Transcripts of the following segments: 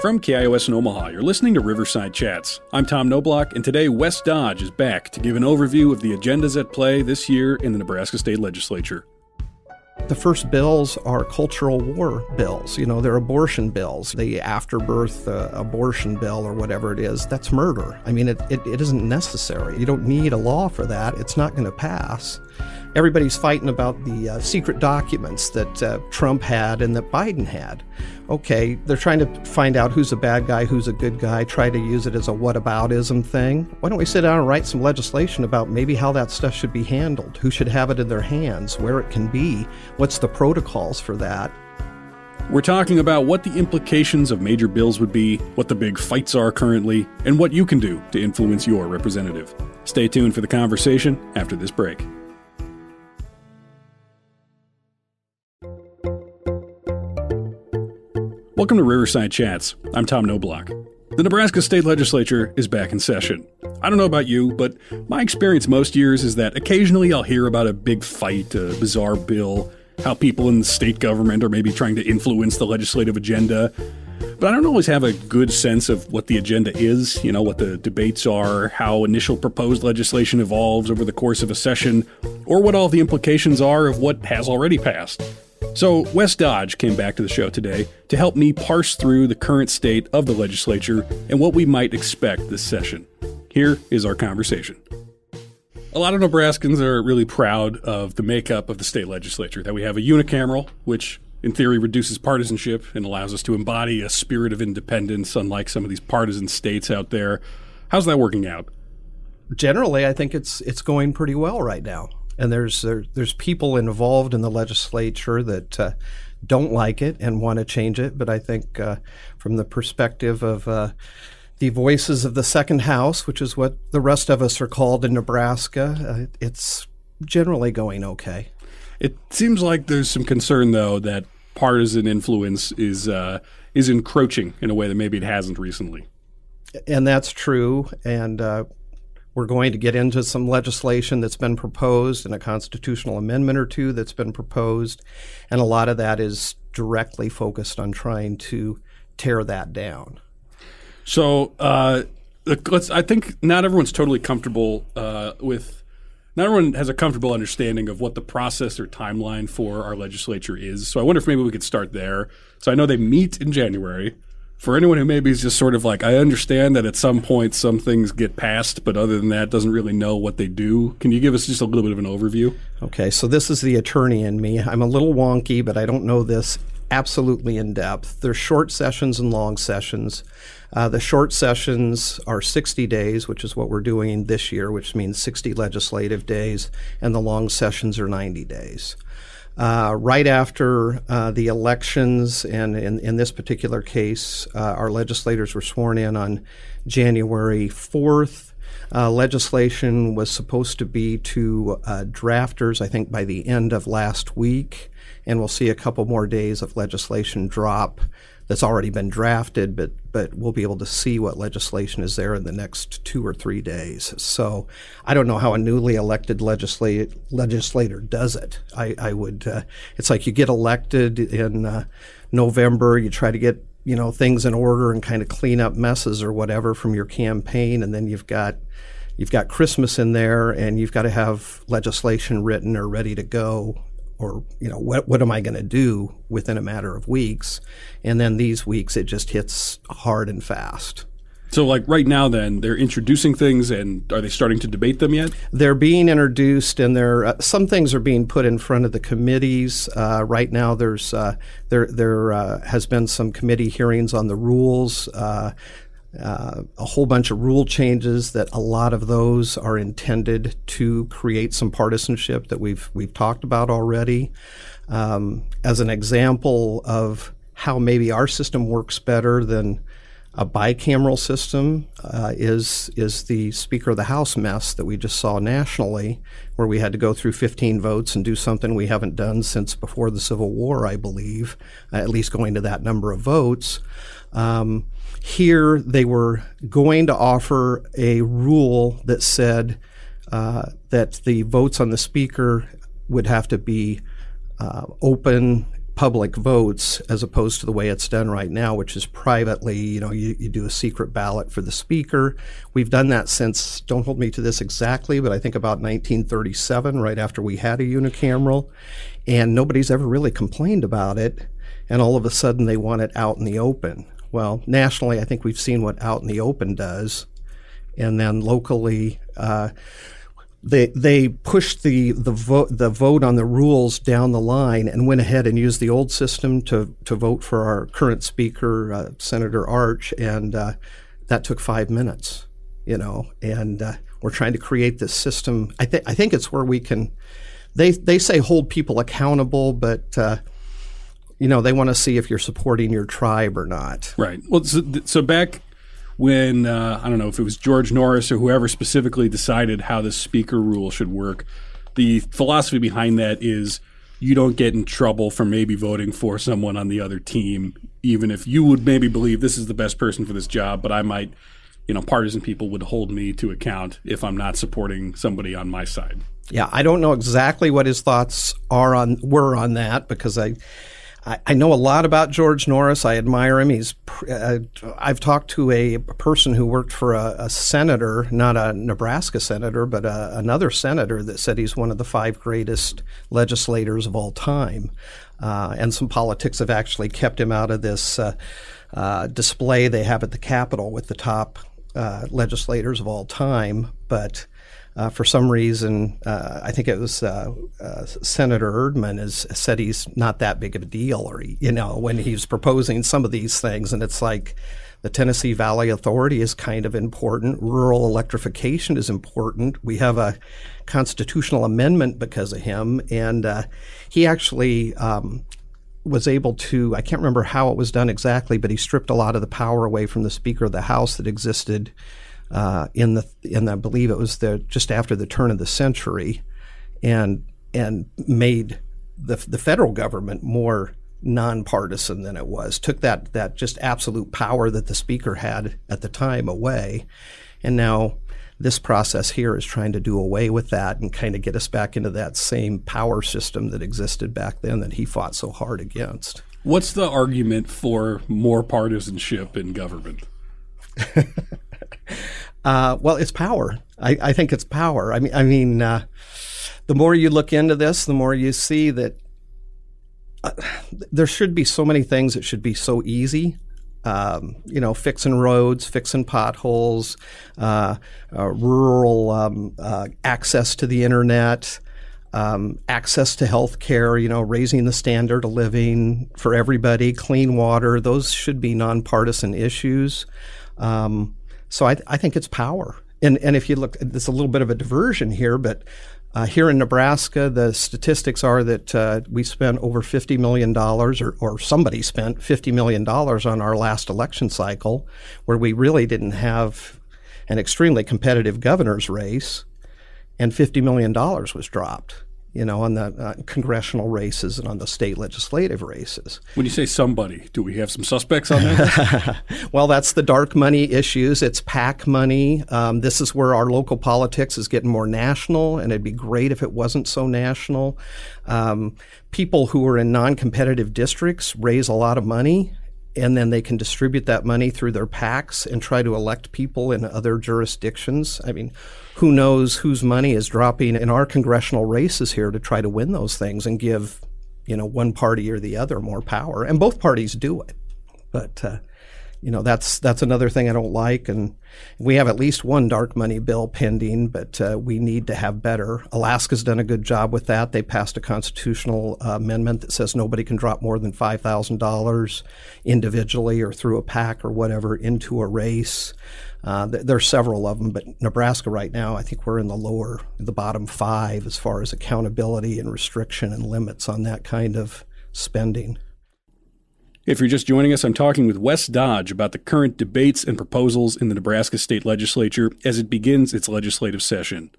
From KIOS in Omaha, you're listening to Riverside Chats. I'm Tom Noblock, and today Wes Dodge is back to give an overview of the agendas at play this year in the Nebraska State Legislature. The first bills are cultural war bills. You know, they're abortion bills. The afterbirth uh, abortion bill or whatever it is, that's murder. I mean, it, it, it isn't necessary. You don't need a law for that. It's not going to pass. Everybody's fighting about the uh, secret documents that uh, Trump had and that Biden had. Okay, they're trying to find out who's a bad guy, who's a good guy, try to use it as a whataboutism thing. Why don't we sit down and write some legislation about maybe how that stuff should be handled? Who should have it in their hands? Where it can be? What's the protocols for that? We're talking about what the implications of major bills would be, what the big fights are currently, and what you can do to influence your representative. Stay tuned for the conversation after this break. Welcome to Riverside Chats. I'm Tom Noblock. The Nebraska State Legislature is back in session. I don't know about you, but my experience most years is that occasionally I'll hear about a big fight, a bizarre bill, how people in the state government are maybe trying to influence the legislative agenda. But I don't always have a good sense of what the agenda is, you know, what the debates are, how initial proposed legislation evolves over the course of a session, or what all the implications are of what has already passed. So, Wes Dodge came back to the show today to help me parse through the current state of the legislature and what we might expect this session. Here is our conversation. A lot of Nebraskans are really proud of the makeup of the state legislature, that we have a unicameral, which in theory reduces partisanship and allows us to embody a spirit of independence, unlike some of these partisan states out there. How's that working out? Generally, I think it's it's going pretty well right now and there's there, there's people involved in the legislature that uh, don't like it and want to change it. But I think uh, from the perspective of uh, the voices of the second house, which is what the rest of us are called in Nebraska, uh, it's generally going okay. It seems like there's some concern though that partisan influence is uh, is encroaching in a way that maybe it hasn't recently. And that's true. And uh, we're going to get into some legislation that's been proposed and a constitutional amendment or two that's been proposed. And a lot of that is directly focused on trying to tear that down. So, uh, let's, I think not everyone's totally comfortable uh, with, not everyone has a comfortable understanding of what the process or timeline for our legislature is. So, I wonder if maybe we could start there. So, I know they meet in January for anyone who maybe is just sort of like, I understand that at some point some things get passed, but other than that, doesn't really know what they do. Can you give us just a little bit of an overview? Okay, so this is the attorney in me. I'm a little wonky, but I don't know this absolutely in depth. There's short sessions and long sessions. Uh, the short sessions are 60 days, which is what we're doing this year, which means 60 legislative days, and the long sessions are 90 days. Uh, right after uh, the elections, and in, this particular case, uh, our legislators were sworn in on January 4th. Uh, legislation was supposed to be to uh, drafters, I think, by the end of last week, and we'll see a couple more days of legislation drop that's already been drafted, but but we'll be able to see what legislation is there in the next two or three days. So I don't know how a newly elected legislate, legislator does it. I, I would. Uh, it's like you get elected in uh, November, you try to get you know things in order and kind of clean up messes or whatever from your campaign, and then you've got you've got Christmas in there, and you've got to have legislation written or ready to go or you know what what am I going to do within a matter of weeks? And then these weeks it just hits hard and fast. So like right now then they're introducing things and are they starting to debate them yet? They're being introduced and there uh, some things are being put in front of the committees. Uh, right now there's uh, there there uh, has been some committee hearings on the rules uh, a whole bunch of rule changes that a lot of those are intended to create some partisanship that we've we've talked about already. Um, as an example of how maybe our system works better than a bicameral system uh, is is the Speaker of the House mess that we just saw nationally, where we had to go through 15 votes and do something we haven't done since before the Civil War, I believe, at least going to that number of votes. Um, here, they were going to offer a rule that said uh, that the votes on the speaker would have to be uh, open, public votes as opposed to the way it's done right now, which is privately. You know, you, you do a secret ballot for the speaker. We've done that since, don't hold me to this exactly, but I think about 1937, right after we had a unicameral. And nobody's ever really complained about it. And all of a sudden they want it out in the open. Well, nationally, I think we've seen what out in the open does. And then locally, uh, they they pushed the the vote the vote on the rules down the line and went ahead and used the old system to to vote for our current speaker uh, Senator Arch and uh, that took five minutes you know and uh, we're trying to create this system I think I think it's where we can they they say hold people accountable but uh, you know they want to see if you're supporting your tribe or not right well so, so back when uh, I don't know if it was George Norris or whoever specifically decided how the speaker rule should work. The philosophy behind that is you don't get in trouble for maybe voting for someone on the other team, even if you would maybe believe this is the best person for this job, but I might, you know, partisan people would hold me to account if I'm not supporting somebody on my side. Yeah, I don't know exactly what his thoughts are on were on that because I I, know a lot about George Norris. I admire him. He's uh, I've talked to a person who worked for a, a senator, not a Nebraska senator, but a, another senator that said he's one of the five greatest legislators of all time. Uh, and some politics have actually kept him out of this uh, uh, display they have at the Capitol with the top uh, legislators of all time. But uh, for some reason, uh, I think it was uh, uh Senator Erdman has said he's not that big of a deal, or you know, when he's proposing some of these things, and it's like the Tennessee Valley Authority is kind of important. Rural electrification is important. We have a constitutional amendment because of him, and uh, he actually. Um, was able to, I can't remember how it was done exactly, but he stripped a lot of the power away from the Speaker of the House that existed uh, in the in I believe it was the just after the turn of the century, and and made the the federal government more nonpartisan than it was. Took that that just absolute power that the speaker had at the time away, and now this process here is trying to do away with that and kind of get us back into that same power system that existed back then that he fought so hard against. What's the argument for more partisanship in government? Uh, well, it's power. I, I, think it's power. I mean, I mean, uh, the more you look into this, the more you see that uh, there should be so many things that should be so easy. Um, you know, fixing roads, fixing potholes, uh, uh, rural um, uh, access to the internet, um, access to health care, you know, raising the standard of living for everybody, clean water. Those should be nonpartisan issues. Um, so I, I think it's power. And, and if you look, there's a little bit of a diversion here, but uh, here in Nebraska, the statistics are that uh, we spent over $50 million, or, or somebody spent $50 million on our last election cycle, where we really didn't have an extremely competitive governor's race, and $50 million was dropped you know, on the uh, congressional races and on the state legislative races. When you say somebody, do we have some suspects on that? well, that's the dark money issues. It's PAC money. Um, this is where our local politics is getting more national, and it'd be great if it wasn't so national. Um, people who are in non competitive districts raise a lot of money and then they can distribute that money through their PACs and try to elect people in other jurisdictions. I mean, who knows whose money is dropping in our congressional races here to try to win those things and give, you know, one party or the other more power. And both parties do it. But uh, you know that's that's another thing I don't like. And we have at least one dark money bill pending, but uh, we need to have better. Alaska's done a good job with that. They passed a constitutional uh, amendment that says nobody can drop more than five thousand dollars individually or through a PAC or whatever into a race. Uh, th- there are several of them, but Nebraska right now, I think we're in the lower, the bottom five as far as accountability and restriction and limits on that kind of spending. If you're just joining us, I'm talking with Wes Dodge about the current debates and proposals in the Nebraska State Legislature as it begins its legislative session.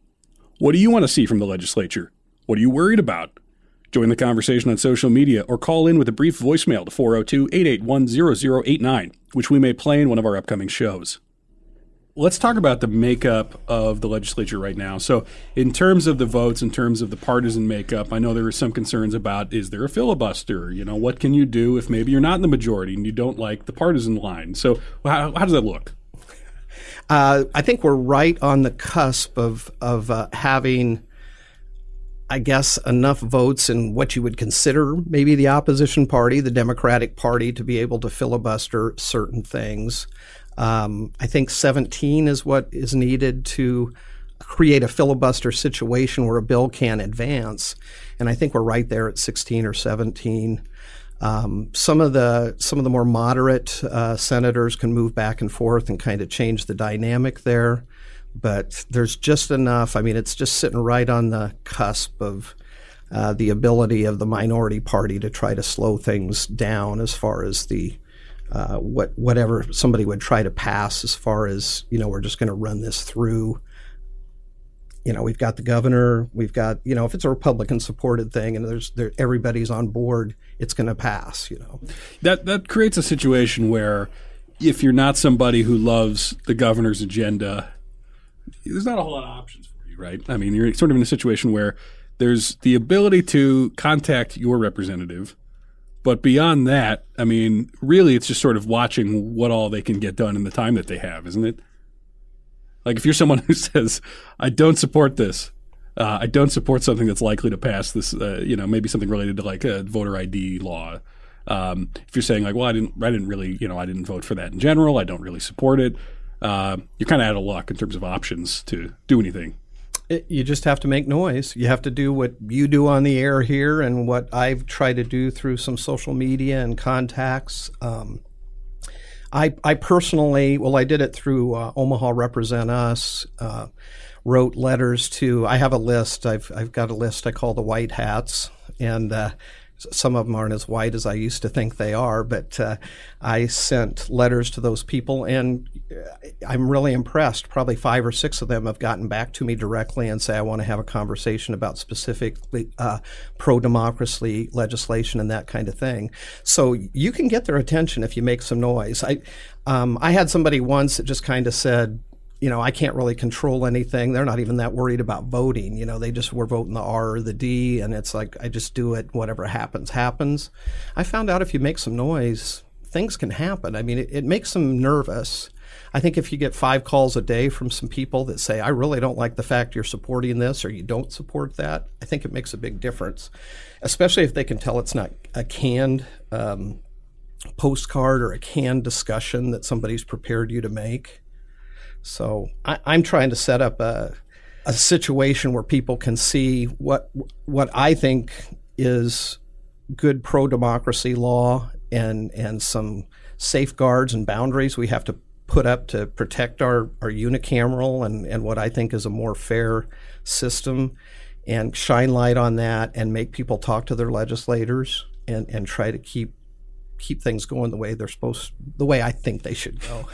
What do you want to see from the legislature? What are you worried about? Join the conversation on social media or call in with a brief voicemail to 402 881 0089, which we may play in one of our upcoming shows. Let's talk about the makeup of the legislature right now. So, in terms of the votes, in terms of the partisan makeup, I know there are some concerns about is there a filibuster? You know, what can you do if maybe you're not in the majority and you don't like the partisan line? So, how, how does that look? Uh, I think we're right on the cusp of of uh, having I guess, enough votes in what you would consider maybe the opposition party, the Democratic Party, to be able to filibuster certain things. Um, I think 17 is what is needed to create a filibuster situation where a bill can advance. And I think we're right there at 16 or 17. Um, some of the some of the more moderate uh, senators can move back and forth and kind of change the dynamic there but there's just enough. I mean, it's just sitting right on the cusp of uh, the ability of the minority party to try to slow things down as far as the uh, what whatever somebody would try to pass as far as you know we're just going to run this through you know we've got the governor we've got you know if it's a republican supported thing and there's there, everybody's on board it's going to pass you know that that creates a situation where if you're not somebody who loves the governor's agenda there's not a whole lot of options for you, right? I mean, you're sort of in a situation where there's the ability to contact your representative, but beyond that, I mean, really, it's just sort of watching what all they can get done in the time that they have, isn't it? Like if you're someone who says, "I don't support this," uh, I don't support something that's likely to pass this, uh, you know, maybe something related to like a voter ID law. Um, if you're saying like, well, I didn't, I didn't really, you know, I didn't vote for that in general. I don't really support it uh, you're kind of out of luck in terms of options to do anything. It, you just have to make noise. You have to do what you do on the air here and what I've tried to do through some social media and contacts. Um, I, I personally, well, I did it through uh, Omaha Represent Us. Uh, wrote letters to. I have a list. I've I've got a list I call the White Hats, and uh, some of them aren't as white as I used to think they are, but uh, I sent letters to those people, and uh, I'm really impressed. Probably five or six of them have gotten back to me directly and say, I want to have a conversation about specifically uh, pro democracy legislation and that kind of thing. So you can get their attention if you make some noise. I, um, I had somebody once that just kind of said, you know, I can't really control anything. They're not even that worried about voting. You know, they just were voting the R or the D, and it's like I just do it. Whatever happens, happens. I found out if you make some noise, things can happen. I mean, it, it makes them nervous. I think if you get five calls a day from some people that say, I really don't like the fact you're supporting this or you don't support that, I think it makes a big difference, especially if they can tell it's not a canned um, postcard or a canned discussion that somebody's prepared you to make. So I, am trying to set up a, a situation where people can see what what I think is good pro democracy law and and some safeguards and boundaries we have to put up to protect our, our unicameral and, and what I think is a more fair system and shine light on that and make people talk to their legislators and, and try to keep keep things going the way they're supposed, the way I think they should go,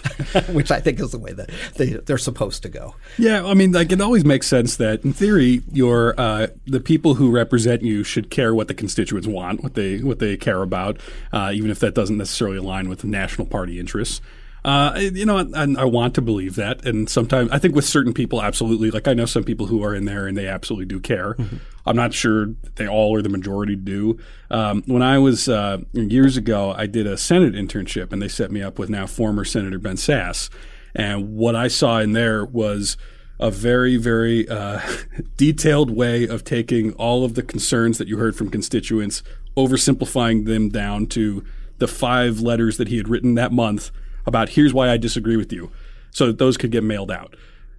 which I think is the way that they, they're supposed to go. Yeah, I mean, like it always makes sense that in theory, your uh, the people who represent you should care what the constituents want, what they what they care about, uh, even if that doesn't necessarily align with national party interests. Uh, you know, and I want to believe that. And sometimes I think with certain people, absolutely. Like I know some people who are in there and they absolutely do care. Mm-hmm. I'm not sure they all or the majority do. Um, when I was uh, years ago, I did a Senate internship and they set me up with now former Senator Ben Sasse. And what I saw in there was a very, very uh, detailed way of taking all of the concerns that you heard from constituents, oversimplifying them down to the five letters that he had written that month about here's why I disagree with you, so that those could get mailed out.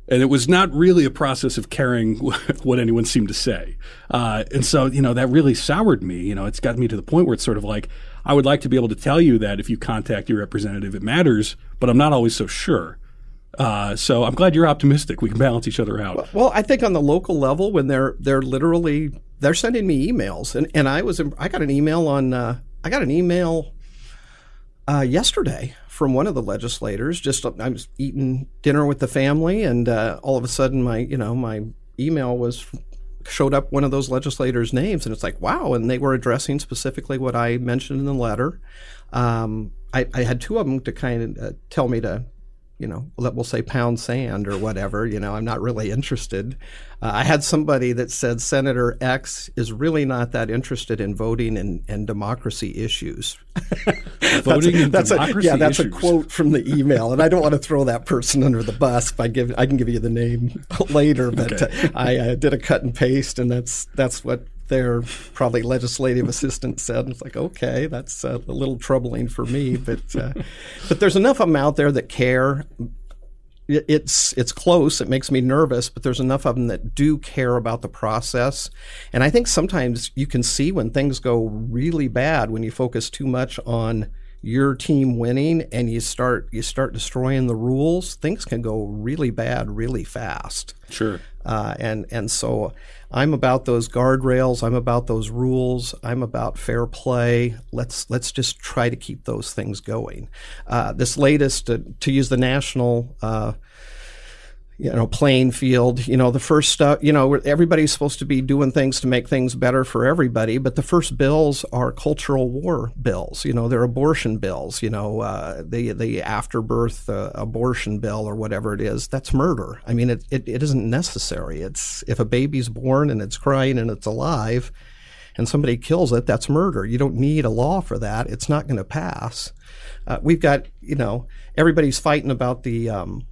And it was not really a process of caring what anyone seemed to say. Uh, and so, you know, that really soured me. You know, it's got me to the point where it's sort of like, I would like to be able to tell you that if you contact your representative, it matters, but I'm not always so sure. Uh, so I'm glad you're optimistic. We can balance each other out. Well, I think on the local level, when they're they're literally they're sending me emails, and, and I was I got an email on uh, I got an email uh, yesterday from one of the legislators. Just I was eating dinner with the family, and uh, all of a sudden, my you know my email was showed up one of those legislators' names, and it's like wow, and they were addressing specifically what I mentioned in the letter. Um, I, I, had two of them to kind of uh, tell me to you know, we'll say pound sand or whatever. You know, I'm not really interested. Uh, I had somebody that said Senator X is really not that interested in voting and, and democracy issues. voting and that's democracy a, Yeah, that's issues. a quote from the email, and I don't want to throw that person under the bus. I give I can give you the name later, but Okay. uh, I uh, did a cut and paste, and that's that's what their probably legislative assistant said. It's like, okay, that's uh, a little troubling for me, but uh, but there's enough of them out there that care. It's it's close. It makes me nervous, but there's enough of them that do care about the process. And I think sometimes you can see when things go really bad when you focus too much on your team winning and you start you start destroying the rules. Things can go really bad really fast. Sure. Uh, and and so I'm about those guardrails. I'm about those rules. I'm about fair play. Let's let's just try to keep those things going. Uh, this latest, uh, to use the national. You know, playing field. You know, the first stuff. You know, everybody's supposed to be doing things to make things better for everybody. But the first bills are cultural war bills. You know, they're abortion bills. You know, uh, the the afterbirth uh, abortion bill or whatever it is. That's murder. I mean, it, it it isn't necessary. It's if a baby's born and it's crying and it's alive, and somebody kills it, that's murder. You don't need a law for that. It's not going to pass. Uh, we've got, you know, everybody's fighting about the um,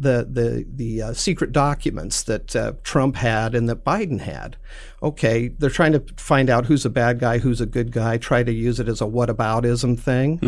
the the the uh, secret documents that uh, Trump had and that Biden had. Okay, they're trying to find out who's a bad guy, who's a good guy. Try to use it as a whataboutism thing.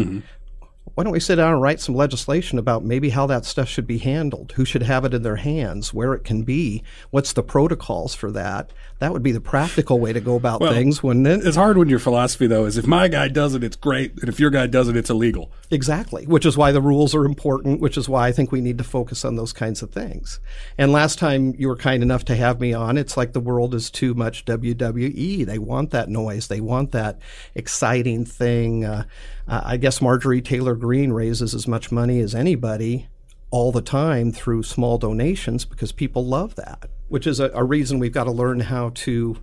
Why don't we sit down and write some legislation about maybe how that stuff should be handled? Who should have it in their hands? Where it can be? What's the protocols for that? That would be the practical way to go about Well, things, wouldn't it? It's hard when your philosophy though is if my guy does it, it's great, and if your guy does it, it's illegal. Exactly, which is why the rules are important, which is why I think we need to focus on those kinds of things. And last time you were kind enough to have me on, it's like the world is too much WWE. They want that noise, they want that exciting thing. Uh, I guess Marjorie Taylor Greene raises as much money as anybody all the time through small donations because people love that, which is a, a reason we've got to learn how to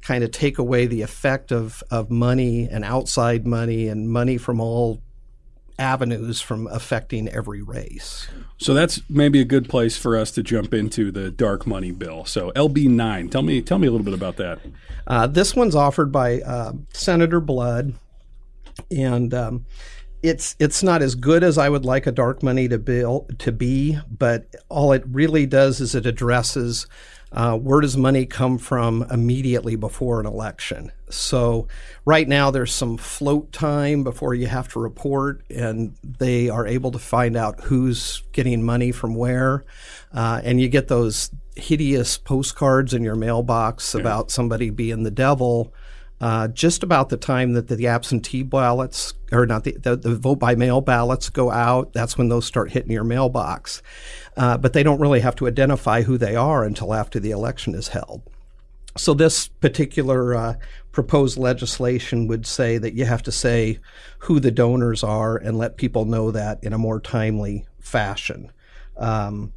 kind of take away the effect of, of money and outside money and money from all avenues from affecting every race. So that's maybe a good place for us to jump into the dark money bill. So LB nine, tell me tell me a little bit about that. Uh, this one's offered by uh, Senator Blood, and um, it's it's not as good as I would like a dark money to bill to be, but all it really does is it addresses uh, where does money come from immediately before an election. So right now there's some float time before you have to report, and they are able to find out who's getting money from where, uh, and you get those hideous postcards in your mailbox about somebody being the devil uh, just about the time that the, absentee ballots, or not the, the, the vote by mail ballots go out, that's when those start hitting your mailbox. Uh, but they don't really have to identify who they are until after the election is held. So this particular uh, proposed legislation would say that you have to say who the donors are and let people know that in a more timely fashion. Um,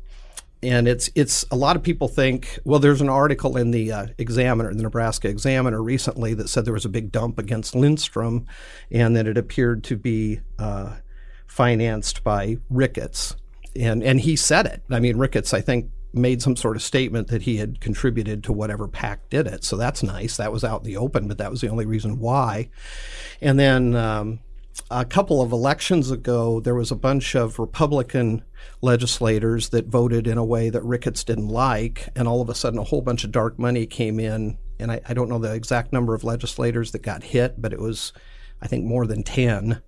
and it's it's a lot of people think well there's an article in the uh, examiner the nebraska examiner recently that said there was a big dump against lindstrom and that it appeared to be uh, financed by ricketts. And and he said it. I mean ricketts i think made some sort of statement that he had contributed to whatever pack did it. So that's nice. That was out in the open but that was the only reason why. And then um, a couple of elections ago, there was a bunch of Republican legislators that voted in a way that Ricketts didn't like, and all of a sudden, a whole bunch of dark money came in. And I, I don't know the exact number of legislators that got hit, but it was, I think, more than 10.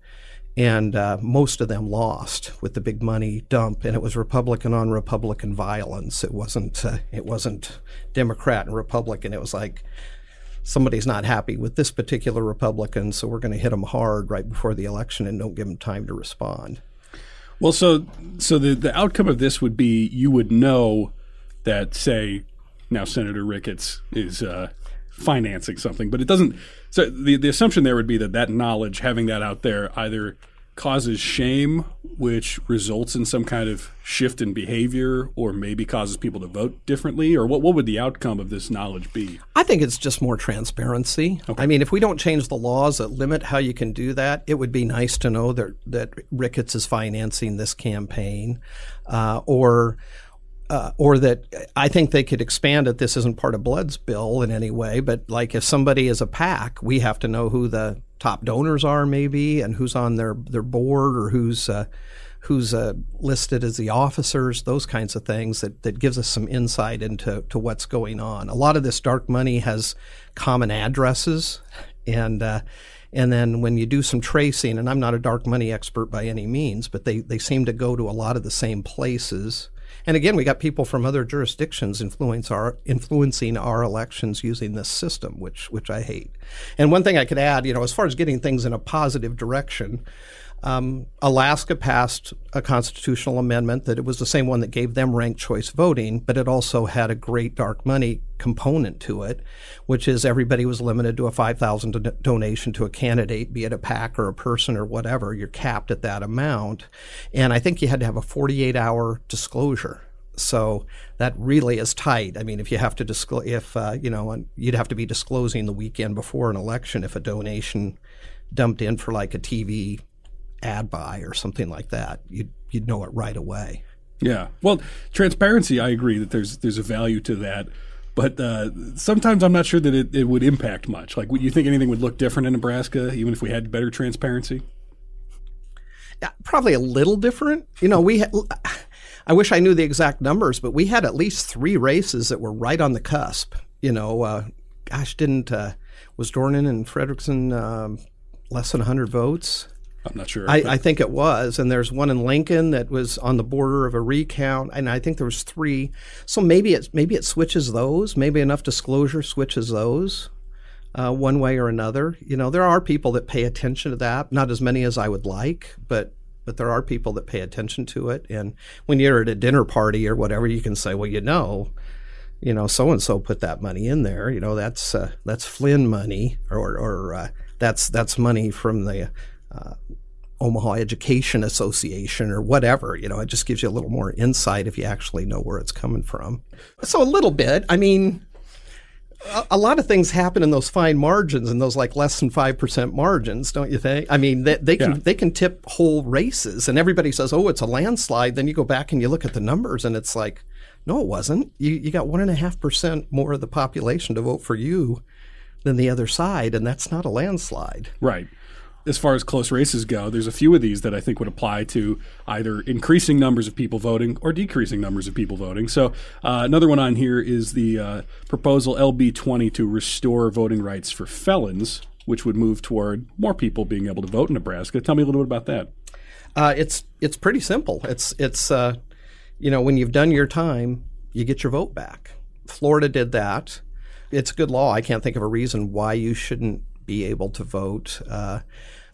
And uh, most of them lost with the big money dump, and it was Republican on Republican violence. It wasn't. Uh, it wasn't Democrat and Republican. It was like somebody's not happy with this particular Republican, so we're going to hit them hard right before the election and don't give them time to respond. Well, so so the the outcome of this would be you would know that say now Senator Ricketts is uh, financing something, but it doesn't. So the the assumption there would be that that knowledge, having that out there, either causes shame, which results in some kind of shift in behavior or maybe causes people to vote differently? Or what, what would the outcome of this knowledge be? I think it's just more transparency. Okay. I mean, if we don't change the laws that limit how you can do that, it would be nice to know that, that Ricketts is financing this campaign uh, or uh, or that I think they could expand it. This isn't part of Blood's bill in any way, but like if somebody is a PAC, we have to know who the top donors are, maybe, and who's on their their board or who's uh, who's uh, listed as the officers. Those kinds of things that that gives us some insight into to what's going on. A lot of this dark money has common addresses, and uh, and then when you do some tracing, and I'm not a dark money expert by any means, but they, they seem to go to a lot of the same places. And again, we got people from other jurisdictions influence our, influencing our elections using this system, which which I hate. And one thing I could add, you know, as far as getting things in a positive direction, um, Alaska passed a constitutional amendment that it was the same one that gave them ranked choice voting, but it also had a great dark money component to it, which is everybody was limited to a 5,000 do- donation to a candidate, be it a PAC or a person or whatever. You're capped at that amount. And I think you had to have a 48 hour disclosure. So that really is tight. I mean, if you have to disclose, if, uh, you know, you'd have to be disclosing the weekend before an election if a donation dumped in for like a TV ad buy or something like that, you'd you'd know it right away. Yeah. Well, transparency, I agree that there's there's a value to that. But uh, sometimes I'm not sure that it, it would impact much. Like, would you think anything would look different in Nebraska, even if we had better transparency? Yeah, probably a little different. You know, we. I wish I knew the exact numbers, but we had at least three races that were right on the cusp. You know, uh, gosh, didn't uh, was Dornan and Fredrickson um, less than 100 votes? I'm not sure. I, I, think it was, and there's one in Lincoln that was on the border of a recount, and I think there was three. So maybe it maybe it switches those. Maybe enough disclosure switches those uh, one way or another. You know, there are people that pay attention to that. Not as many as I would like, but but there are people that pay attention to it. And when you're at a dinner party or whatever, you can say, well, you know, you know, so and so put that money in there. You know, that's uh, that's Flynn money, or or uh, that's that's money from the uh, Omaha Education Association or whatever. You know, it just gives you a little more insight if you actually know where it's coming from. So a little bit. I mean, a, a lot of things happen in those fine margins and those like less than five percent margins, don't you think? I mean, they, they can yeah. they can tip whole races, and everybody says, "Oh, it's a landslide." Then you go back and you look at the numbers, and it's like, no, it wasn't. You you got one and a half percent more of the population to vote for you than the other side, and that's not a landslide. Right as far as close races go, there's a few of these that I think would apply to either increasing numbers of people voting or decreasing numbers of people voting. So, uh, another one on here is the uh, proposal LB 20 to restore voting rights for felons, which would move toward more people being able to vote in Nebraska. Tell me a little bit about that. Uh, it's it's pretty simple. It's it's uh, you know when you've done your time, you get your vote back. Florida did that. It's good law. I can't think of a reason why you shouldn't be able to vote. Uh,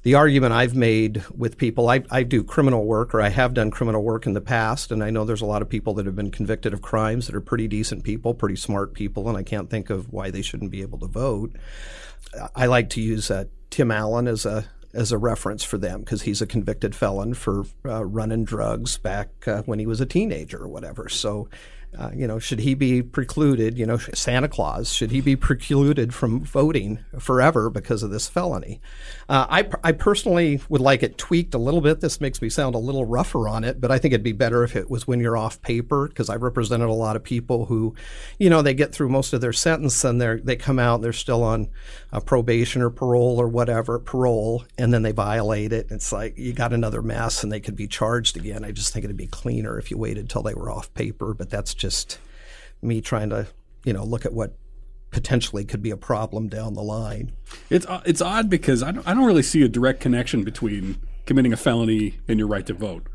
the argument I've made with people, I, I, do criminal work or I have done criminal work in the past, and I know there's a lot of people that have been convicted of crimes that are pretty decent people, pretty smart people, and I can't think of why they shouldn't be able to vote. I like to use uh, Tim Allen as a as a reference for them because he's a convicted felon for uh, running drugs back uh, when he was a teenager or whatever. So uh, you know, should he be precluded? You know, Santa Claus should he be precluded from voting forever because of this felony? Uh, I, I personally would like it tweaked a little bit. This makes me sound a little rougher on it, but I think it'd be better if it was when you're off paper because I've represented a lot of people who, you know, they get through most of their sentence and they they come out and they're still on uh, probation or parole or whatever parole, and then they violate it. It's like you got another mess and they could be charged again. I just think it'd be cleaner if you waited till they were off paper, but that's just just me trying to, you know, look at what potentially could be a problem down the line. It's uh, it's odd because I don't, I don't really see a direct connection between committing a felony and your right to vote.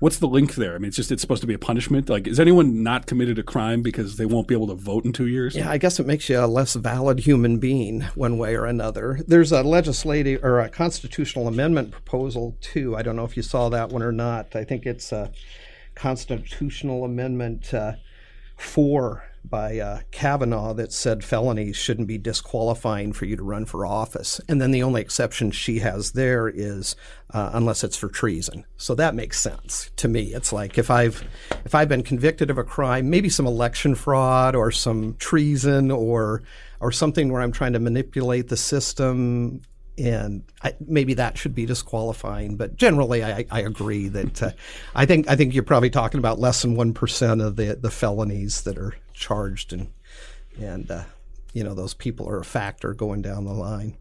What's the link there? I mean, it's just it's supposed to be a punishment. Like, is anyone not committed a crime because they won't be able to vote in two years? Yeah, I guess it makes you a less valid human being one way or another. There's a legislative or a constitutional amendment proposal too. I don't know if you saw that one or not. I think it's a constitutional amendment uh, four by uh, Cavanaugh that said felonies shouldn't be disqualifying for you to run for office. And then the only exception she has there is uh, unless it's for treason. So that makes sense to me. It's like if I've if I've been convicted of a crime, maybe some election fraud or some treason or or something where I'm trying to manipulate the system and I, maybe that should be disqualifying. But generally, I, I agree that uh, I think I think you're probably talking about less than one percent of the the felonies that are charged, and and uh, you know those people are a factor going down the line.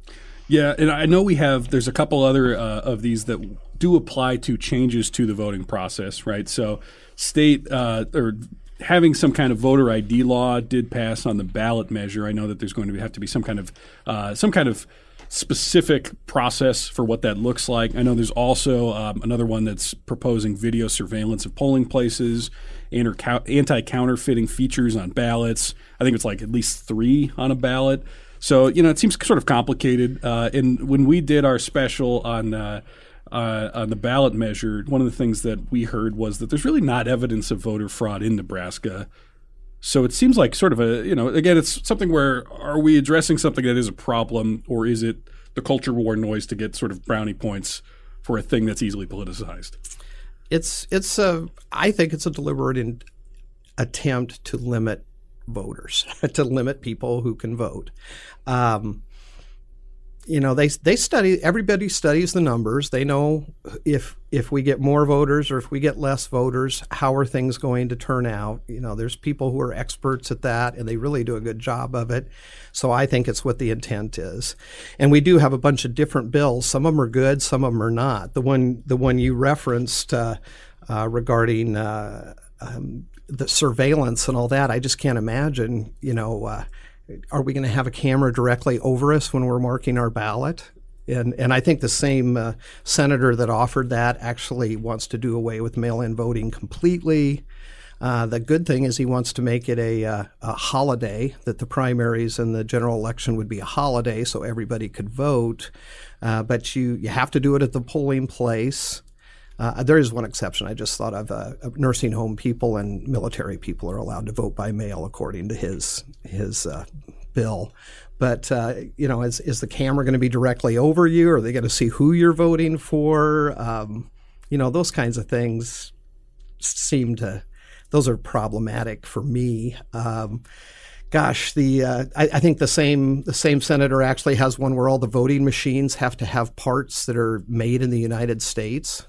Yeah, and I know we have. There's a couple other uh, of these that do apply to changes to the voting process, right? So, state uh, or having some kind of voter ID law did pass on the ballot measure. I know that there's going to have to be some kind of uh, some kind of specific process for what that looks like. I know there's also um, another one that's proposing video surveillance of polling places, anti counterfeiting features on ballots. I think it's like at least three on a ballot. So, you know, it seems sort of complicated. Uh, and when we did our special on, uh, uh, on the ballot measure, one of the things that we heard was that there's really not evidence of voter fraud in Nebraska. So it seems like sort of a, you know, again, it's something where are we addressing something that is a problem or is it the culture war noise to get sort of brownie points for a thing that's easily politicized? It's, it's a, I think it's a deliberate in, attempt to limit voters, to limit people who can vote. Um, you know they they study everybody studies the numbers. They know if if we get more voters or if we get less voters how are things going to turn out? You know there's people who are experts at that and they really do a good job of it. So i think it's what the intent is. And we do have a bunch of different bills. Some of them are good some of them are not. The one the one you referenced uh, uh, regarding uh, um, the surveillance and all that i just can't imagine you know uh, are we going to have a camera directly over us when we're marking our ballot? And, and I think the same uh, senator that offered that actually wants to do away with mail in voting completely. Uh, the good thing is he wants to make it a, uh, a, holiday, that the primaries and the general election would be a holiday so everybody could vote. Uh, but you, you have to do it at the polling place. Uh, there is one exception. I just thought of uh, nursing home people and military people are allowed to vote by mail according to his his uh, bill. But uh, you know, is is the camera going to be directly over you? Are they going to see who you're voting for? Um, you know, those kinds of things seem to those are problematic for me. Um, gosh, the uh, I, I, think the same the same senator actually has one where all the voting machines have to have parts that are made in the United States.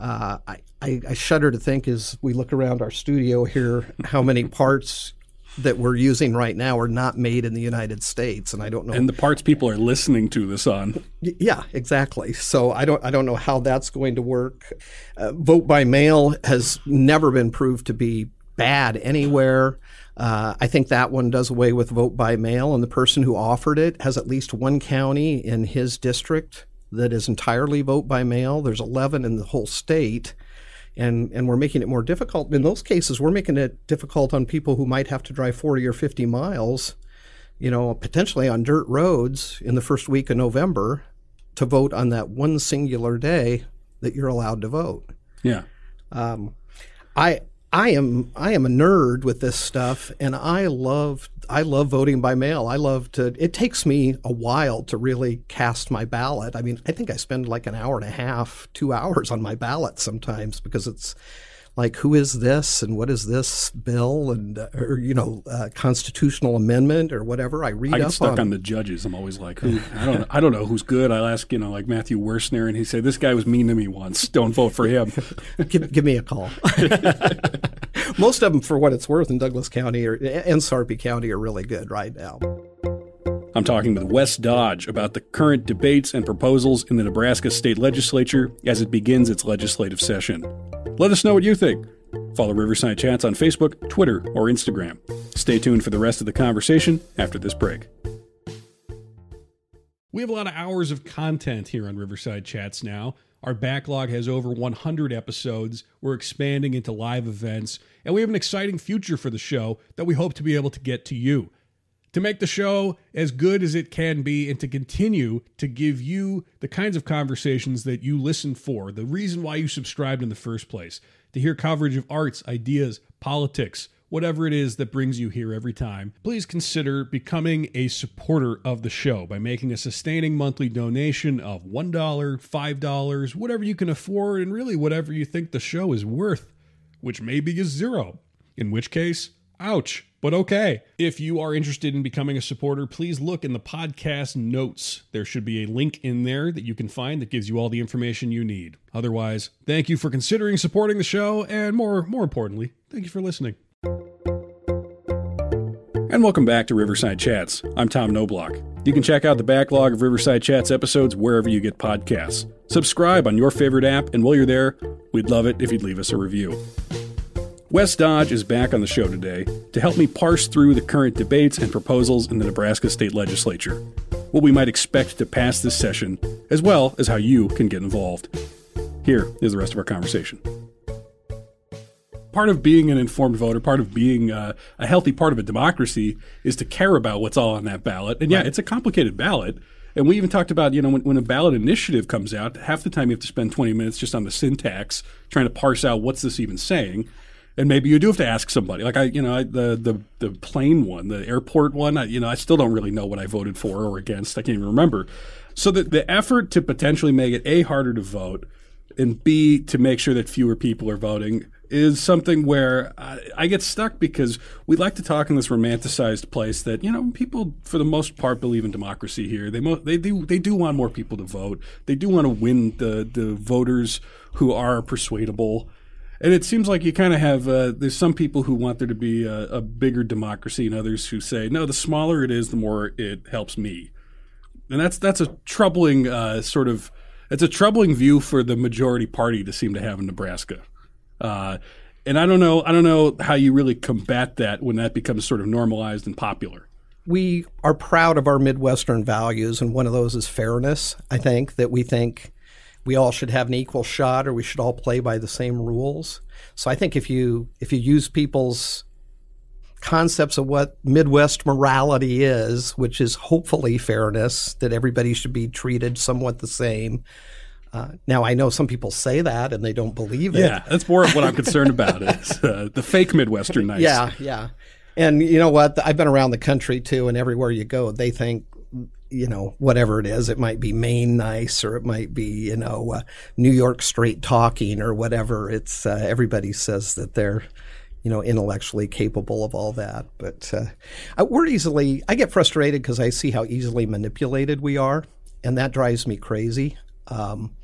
Uh, I, I, shudder to think as we look around our studio here how many parts that we're using right now are not made in the United States, and I don't know. And the parts people are listening to this on. Yeah, exactly. So I don't I don't know how that's going to work. Uh, vote by mail has never been proved to be bad anywhere. Uh, I think that one does away with vote by mail, and the person who offered it has at least one county in his district that is entirely vote by mail. There's 11 in the whole state. And, and we're making it more difficult. In those cases, we're making it difficult on people who might have to drive 40 or 50 miles, you know, potentially on dirt roads in the first week of November to vote on that one singular day that you're allowed to vote. Yeah. Um, I I am I am a nerd with this stuff, and I love I love voting by mail. I love to. It takes me a while to really cast my ballot. I mean, I think I spend like an hour and a half, two hours on my ballot sometimes because it's like who is this and what is this bill and uh, or you know uh, constitutional amendment or whatever. I read. I get stuck on, on, the judges. I'm always like, who, I don't, I don't know who's good. I'll ask you know like Matthew Wersner and he said this guy was mean to me once. Don't vote for him. give, give me a call. Most of them, for what it's worth, in Douglas County or and Sarpy County are really good right now. I'm talking with Wes Dodge about the current debates and proposals in the Nebraska state legislature as it begins its legislative session. Let us know what you think. Follow Riverside Chats on Facebook, Twitter, or Instagram. Stay tuned for the rest of the conversation after this break. We have a lot of hours of content here on Riverside Chats now. Our backlog has over 100 episodes. We're expanding into live events, and we have an exciting future for the show that we hope to be able to get to you to make the show as good as it can be and to continue to give you the kinds of conversations that you listen for, the reason why you subscribed in the first place, to hear coverage of arts, ideas, politics, whatever it is that brings you here every time, please consider becoming a supporter of the show by making a sustaining monthly donation of $1, $5, whatever you can afford, and really whatever you think the show is worth, which maybe is zero. In which case, ouch, but okay. If you are interested in becoming a supporter, please look in the podcast notes. There should be a link in there that you can find that gives you all the information you need. Otherwise, thank you for considering supporting the show, and more, more importantly, thank you for listening. And welcome back to Riverside Chats. I'm Tom Noblock. You can check out the backlog of Riverside Chats episodes wherever you get podcasts. Subscribe on your favorite app, and while you're there, we'd love it if you'd leave us a review. Wes Dodge is back on the show today to help me parse through the current debates and proposals in the Nebraska State Legislature, what we might expect to pass this session, as well as how you can get involved. Here is the rest of our conversation part of being an informed voter, part of being uh, a healthy part of a democracy is to care about what's all on that ballot. And yeah, right. it's a complicated ballot. And we even talked about, you know, when, when, a ballot initiative comes out, half the time you have to spend 20 minutes just on the syntax, trying to parse out what's this even saying. And maybe you do have to ask somebody. Like I, you know, I, the the the plane one, the airport one. I, you know, I still don't really know what I voted for or against. I can't even remember. So the the effort to potentially make it a harder to vote, and b to make sure that fewer people are voting is something where I, I, get stuck because we like to talk in this romanticized place that you know people for the most part believe in democracy here. They mo- they do they do want more people to vote. They do want to win the the voters who are persuadable. And it seems like you kind of have uh, there's some people who want there to be a, a bigger democracy, and others who say no. The smaller it is, the more it helps me. And that's that's a troubling uh, sort of it's a troubling view for the majority party to seem to have in Nebraska. Uh, and I don't know, I don't know how you really combat that when that becomes sort of normalized and popular. We are proud of our Midwestern values, and one of those is fairness. I think that we think we all should have an equal shot, or we should all play by the same rules. So I think if you if you use people's concepts of what Midwest morality is, which is hopefully fairness, that everybody should be treated somewhat the same, uh, now I know some people say that and they don't believe it. Yeah, that's more of what I'm concerned about is uh, the fake Midwestern nice. Yeah, yeah. And you know what? I've been around the country too, and everywhere you go, they think, you know, whatever it is, it might be Maine nice, or it might be, you know, uh, New York straight talking, or whatever. It's uh, everybody says that they're, you know, intellectually capable of all that. But uh, we're easily, I get frustrated because I see how easily manipulated we are, and that drives me crazy. Um,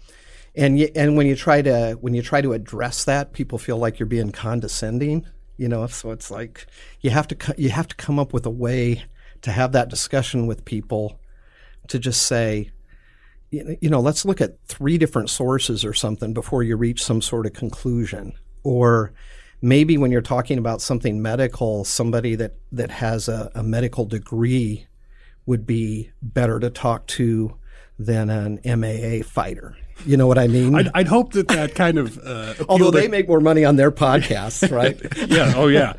and you, and when you try to when you try to address that, people feel like you're being condescending. You know, so it's like you have to you have to come up with a way to have that discussion with people to just say, you know, let's look at three different sources or something before you reach some sort of conclusion. Or maybe when you're talking about something medical, somebody that, that has a, a medical degree would be better to talk to than an MMA fighter. You know what I mean? I'd, I'd hope that that kind of. Uh, Although they make more money on their podcasts, right? yeah. Oh, yeah.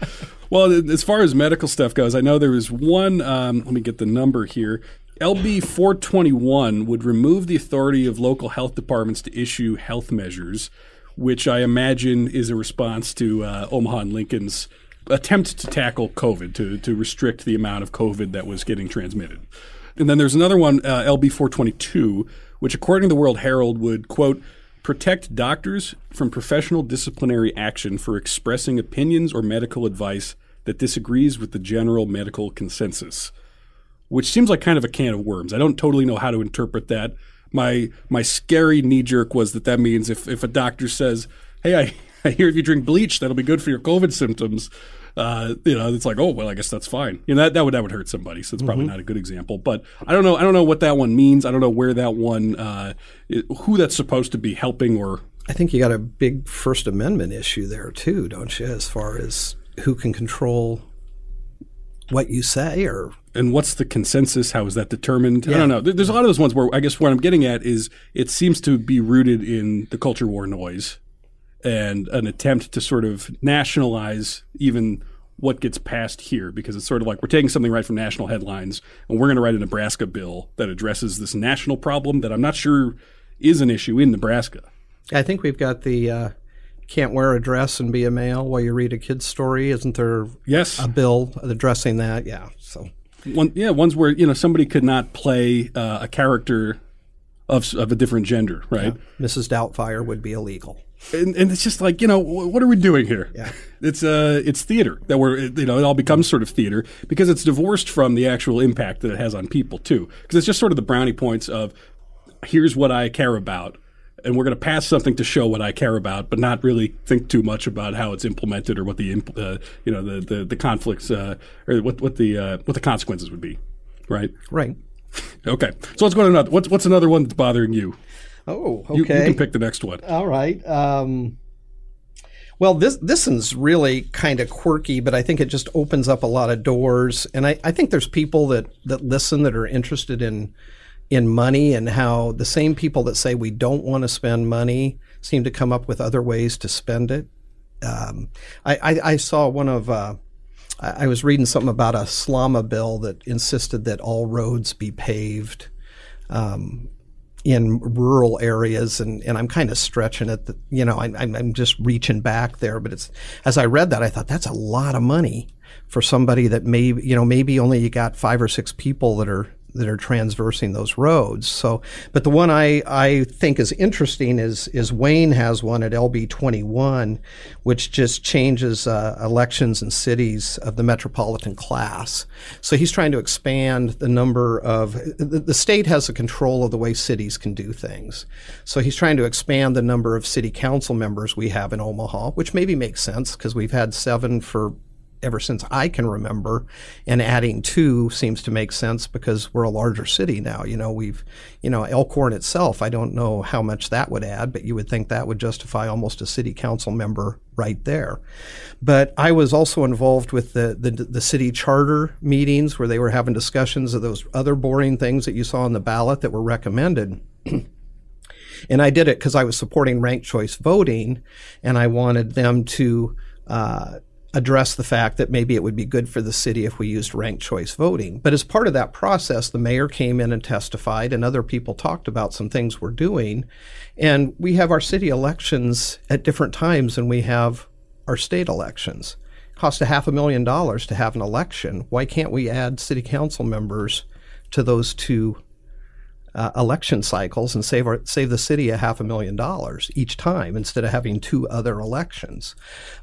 Well, as far as medical stuff goes, I know there was one. Um, let me get the number here. LB 421 would remove the authority of local health departments to issue health measures, which I imagine is a response to uh, Omaha and Lincoln's attempt to tackle COVID, to, to restrict the amount of COVID that was getting transmitted. And then there's another one, uh, LB 422, which, according to the World Herald, would, quote, protect doctors from professional disciplinary action for expressing opinions or medical advice that disagrees with the general medical consensus, which seems like kind of a can of worms. I don't totally know how to interpret that. My my scary knee jerk was that that means if, if a doctor says, "Hey, I, I hear if you drink bleach, that'll be good for your COVID symptoms," uh, you know, it's like, oh well, I guess that's fine. You know, that, that would that would hurt somebody, so it's probably mm-hmm. not a good example. But I don't know. I don't know what that one means. I don't know where that one, uh, who that's supposed to be helping or. I think you got a big First Amendment issue there too, don't you? As far as who can control what you say or and what's the consensus how is that determined yeah. i don't know there's a lot of those ones where i guess what i'm getting at is it seems to be rooted in the culture war noise and an attempt to sort of nationalize even what gets passed here because it's sort of like we're taking something right from national headlines and we're going to write a Nebraska bill that addresses this national problem that I'm not sure is an issue in Nebraska. I think we've got the uh, can't wear a dress and be a male while you read a kid's story. Isn't there Yes. a bill addressing that? Yeah. So One, yeah, ones where you know somebody could not play uh, a character of of a different gender, right? Mrs. Doubtfire would be illegal. And, and it's just like you know what are we doing here? Yeah. It's uh it's theater that we're you know it all becomes sort of theater because it's divorced from the actual impact that it has on people too because it's just sort of the brownie points of here's what I care about and we're going to pass something to show what I care about, but not really think too much about how it's implemented or what the impl- uh, you know the the, the conflicts uh, or what what the uh, what the consequences would be, right? Right. Okay, so let's go to another. What's what's another one that's bothering you? Oh, okay. You, you can pick the next one. All right. Um, well, this this one's really kind of quirky, but I think it just opens up a lot of doors. And I, I think there's people that, that listen that are interested in in money and how the same people that say we don't want to spend money seem to come up with other ways to spend it. Um, I, I, I saw one of uh, I I was reading something about a Slama bill that insisted that all roads be paved um, in rural areas, and, and I'm kind of stretching it. You know, I, I'm, I'm just reaching back there. But it's as I read that, I thought that's a lot of money for somebody that maybe you know maybe only you got five or six people that are that are transversing those roads. So, but the one I, I think is interesting is is Wayne has one at LB 21, which just changes uh, elections in cities of the metropolitan class. So he's trying to expand the number of the, the state has a control of the way cities can do things. So he's trying to expand the number of city council members we have in Omaha, which maybe makes sense because we've had seven for ever since I can remember, and adding two seems to make sense because we're a larger city now. You know, we've, you know, Elkhorn itself, I don't know how much that would add, but you would think that would justify almost a city council member right there. But I was also involved with the, the, the city charter meetings where they were having discussions of those other boring things that you saw on the ballot that were recommended. And I did it because I was supporting ranked choice voting, and I wanted them to uh, address the fact that maybe it would be good for the city if we used ranked choice voting. But as part of that process, the mayor came in and testified, and other people talked about some things we're doing. And we have our city elections at different times than we have our state elections. It costs a half a million dollars to have an election. Why can't we add city council members to those two uh, election cycles and save our, save the city a half a million dollars each time instead of having two other elections.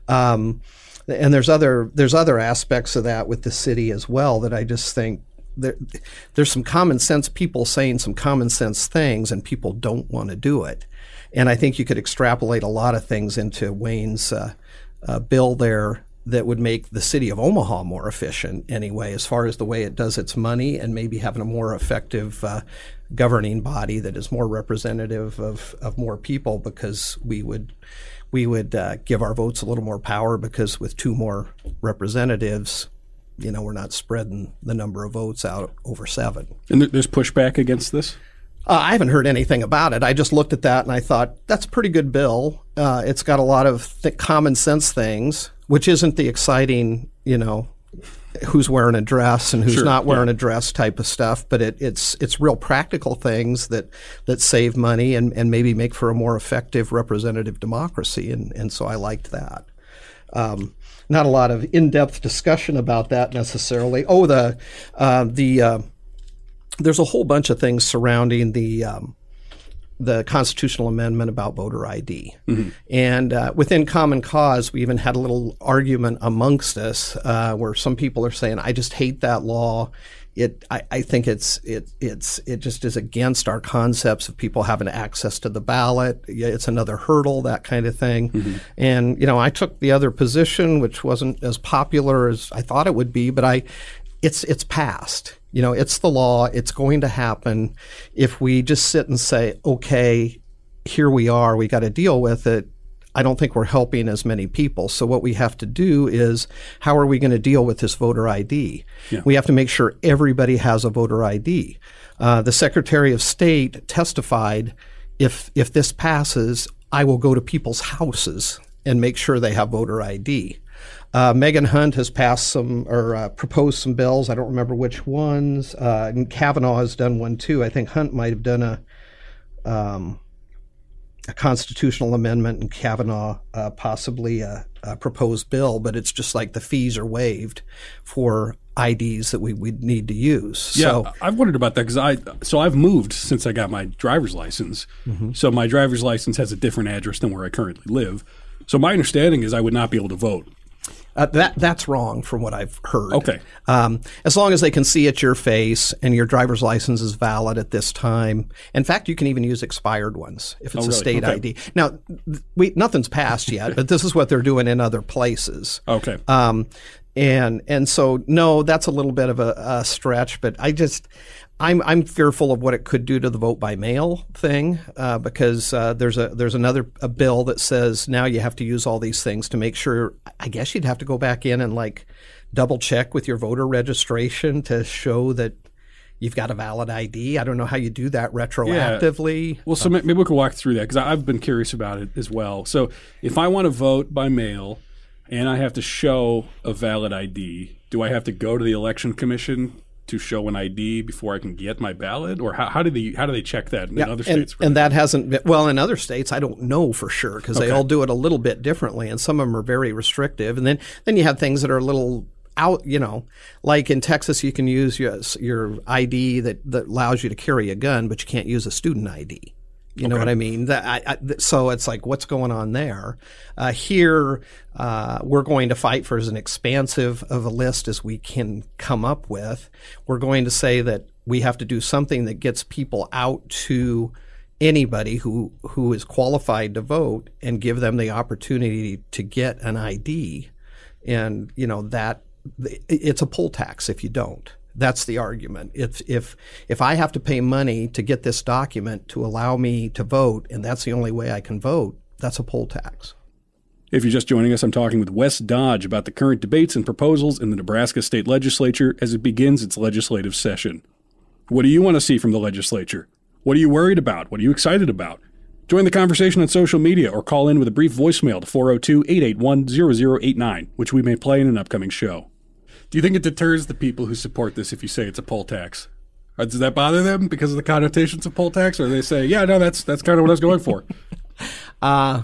Um, and there's other there's other aspects of that with the city as well that I just think there, there's some common sense people saying some common sense things and people don't want to do it. And I think you could extrapolate a lot of things into Wayne's uh, uh, bill there that would make the city of Omaha more efficient anyway, as far as the way it does its money and maybe having a more effective uh, governing body that is more representative of, of more people because we would we would uh, give our votes a little more power because with two more representatives, you know, we're not spreading the number of votes out over seven. And there's pushback against this. Uh, I haven't heard anything about it. I just looked at that and I thought that's a pretty good bill. Uh, it's got a lot of th- common sense things, which isn't the exciting, you know, who's wearing a dress and who's Sure, not wearing yeah. a dress type of stuff. But it, it's it's real practical things that that save money and, and maybe make for a more effective representative democracy. And and so I liked that. Um, not a lot of in-depth discussion about that necessarily. Oh, the uh, the uh, there's a whole bunch of things surrounding the um, the constitutional amendment about voter ID, and uh, within Common Cause, we even had a little argument amongst us uh, where some people are saying, "I just hate that law." It, I, I think it's it it's it just is against our concepts of people having access to the ballot. It's another hurdle, that kind of thing. And you know, I took the other position, which wasn't as popular as I thought it would be, but I it's it's passed. You know, it's the law. It's going to happen. If we just sit and say, "Okay, here we are. We got to deal with it." I don't think we're helping as many people. So what we have to do is, how are we going to deal with this voter ID? We have to make sure everybody has a voter ID. Uh, the Secretary of State testified, if if this passes, I will go to people's houses and make sure they have voter ID. Uh, Megan Hunt has passed some or uh, proposed some bills. I don't remember which ones. Uh, and Cavanaugh has done one too. I think Hunt might have done a um, a constitutional amendment and Cavanaugh uh, possibly a, a, proposed bill, but it's just like the fees are waived for IDs that we would need to use. Yeah, so, I've wondered about that because I so I've moved since I got my driver's license. Mm-hmm. So my driver's license has a different address than where I currently live. So my understanding is I would not be able to vote. Uh, that that's wrong from what I've heard. Okay. Um, as long as they can see it's your face and your driver's license is valid at this time. In fact, you can even use expired ones if it's oh, a really? state okay. ID. Now, we nothing's passed yet, but this is what they're doing in other places. Okay. Um, and and so no, that's a little bit of a, a stretch, but I just I'm I'm fearful of what it could do to the vote by mail thing uh, because uh, there's a there's another a bill that says now you have to use all these things to make sure. I guess you'd have to go back in and like double check with your voter registration to show that you've got a valid ID. I don't know how you do that retroactively. Yeah. Well, so maybe we could walk through that because I've been curious about it as well. So if I want to vote by mail and I have to show a valid ID, do I have to go to the election commission to show an ID before I can get my ballot, or how, how do they how do they check that in yeah, other states? And, and, that hasn't been well in other states. I don't know for sure because okay. they all do it a little bit differently, and some of them are very restrictive. And then then you have things that are a little out. You know, like in Texas, you can use your your ID that that allows you to carry a gun, but you can't use a student ID. You know what I mean? I, I, so it's like, what's going on there? Uh, here, uh, we're going to fight for as an expansive of a list as we can come up with. We're going to say that we have to do something that gets people out to anybody who who is qualified to vote and give them the opportunity to get an ID. And you know that it's a poll tax if you don't. That's the argument. If if if I have to pay money to get this document to allow me to vote, and that's the only way I can vote, that's a poll tax. If you're just joining us, I'm talking with Wes Dodge about the current debates and proposals in the Nebraska State Legislature as it begins its legislative session. What do you want to see from the legislature? What are you worried about? What are you excited about? Join the conversation on social media or call in with a brief voicemail to 402 881 0089, which we may play in an upcoming show. Do you think it deters the people who support this if you say it's a poll tax? Or does that bother them because of the connotations of poll tax, or they say, "Yeah, no, that's that's kind of what I was going for"? uh,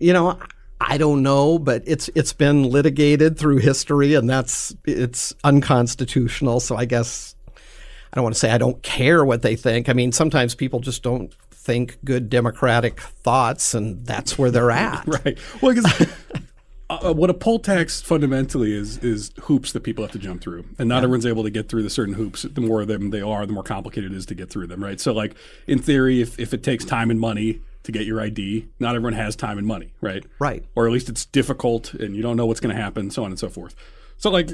you know, I don't know, but it's it's been litigated through history, and that's it's unconstitutional. So I guess I don't want to say I don't care what they think. I mean, sometimes people just don't think good democratic thoughts, and that's where they're at. right. Well, because uh, what a poll tax fundamentally is is hoops that people have to jump through, and not yeah. everyone's able to get through the certain hoops. The more of them they are, the more complicated it is to get through them, right? So, like in theory, if if it takes time and money to get your ID, not everyone has time and money, right? Right. Or at least it's difficult, and you don't know what's going to happen, so on and so forth. So, like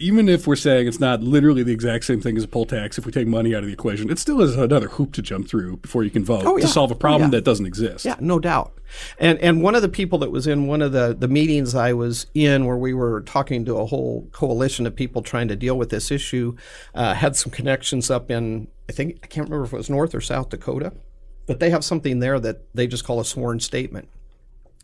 even if we're saying it's not literally the exact same thing as a poll tax, if we take money out of the equation, it still is another hoop to jump through before you can vote oh, yeah. to solve a problem oh, yeah. that doesn't exist. Yeah, no doubt. And and one of the people that was in one of the, the meetings I was in where we were talking to a whole coalition of people trying to deal with this issue uh, had some connections up in I think I can't remember if it was North or South Dakota, but they have something there that they just call a sworn statement.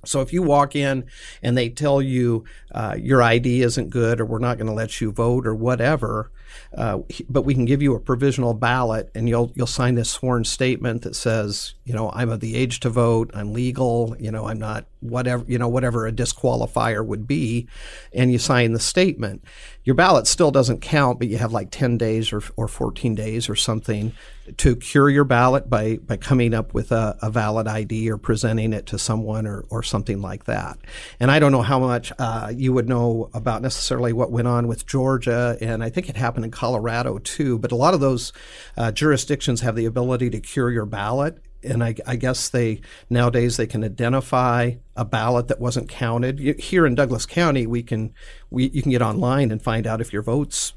So if you walk in and they tell you uh, your ID isn't good or we're not going to let you vote or whatever, uh, but we can give you a provisional ballot and you'll you'll sign this sworn statement that says, you know, I'm of the age to vote, I'm legal, you know, I'm not whatever, you know, whatever a disqualifier would be, and you sign the statement. Your ballot still doesn't count, but you have like 10 days or, or 14 days or something to cure your ballot by, by coming up with a, a valid ID or presenting it to someone or, or something like that. And I don't know how much uh, you would know about necessarily what went on with Georgia, and I think it happened in Colorado too, but a lot of those uh, jurisdictions have the ability to cure your ballot and I, I, guess they nowadays they can identify a ballot that wasn't counted. Here in Douglas County, we can we you can get online and find out if your votes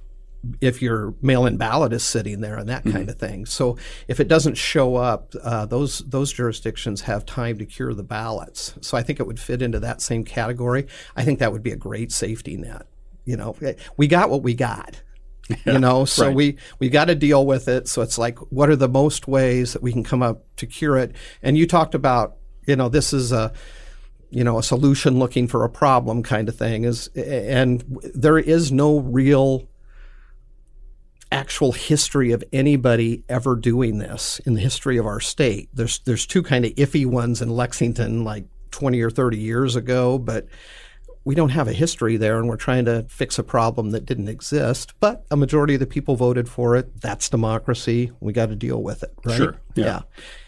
if your mail-in ballot is sitting there and that mm-hmm. kind of thing. So if it doesn't show up, uh, those those jurisdictions have time to cure the ballots. So I think it would fit into that same category. I think that would be a great safety net. You know, we got what we got. Yeah, you know, so right. we we got to deal with it. So it's like, what are the most ways that we can come up to cure it? And you talked about, you know, this is a you know a solution looking for a problem kind of thing is and there is no real actual history of anybody ever doing this in the history of our state. There's there's two kind of iffy ones in Lexington, like 20 or 30 years ago, but we don't have a history there, and we're trying to fix a problem that didn't exist. But a majority of the people voted for it. That's democracy. We got to deal with it, right? Sure. Yeah. yeah.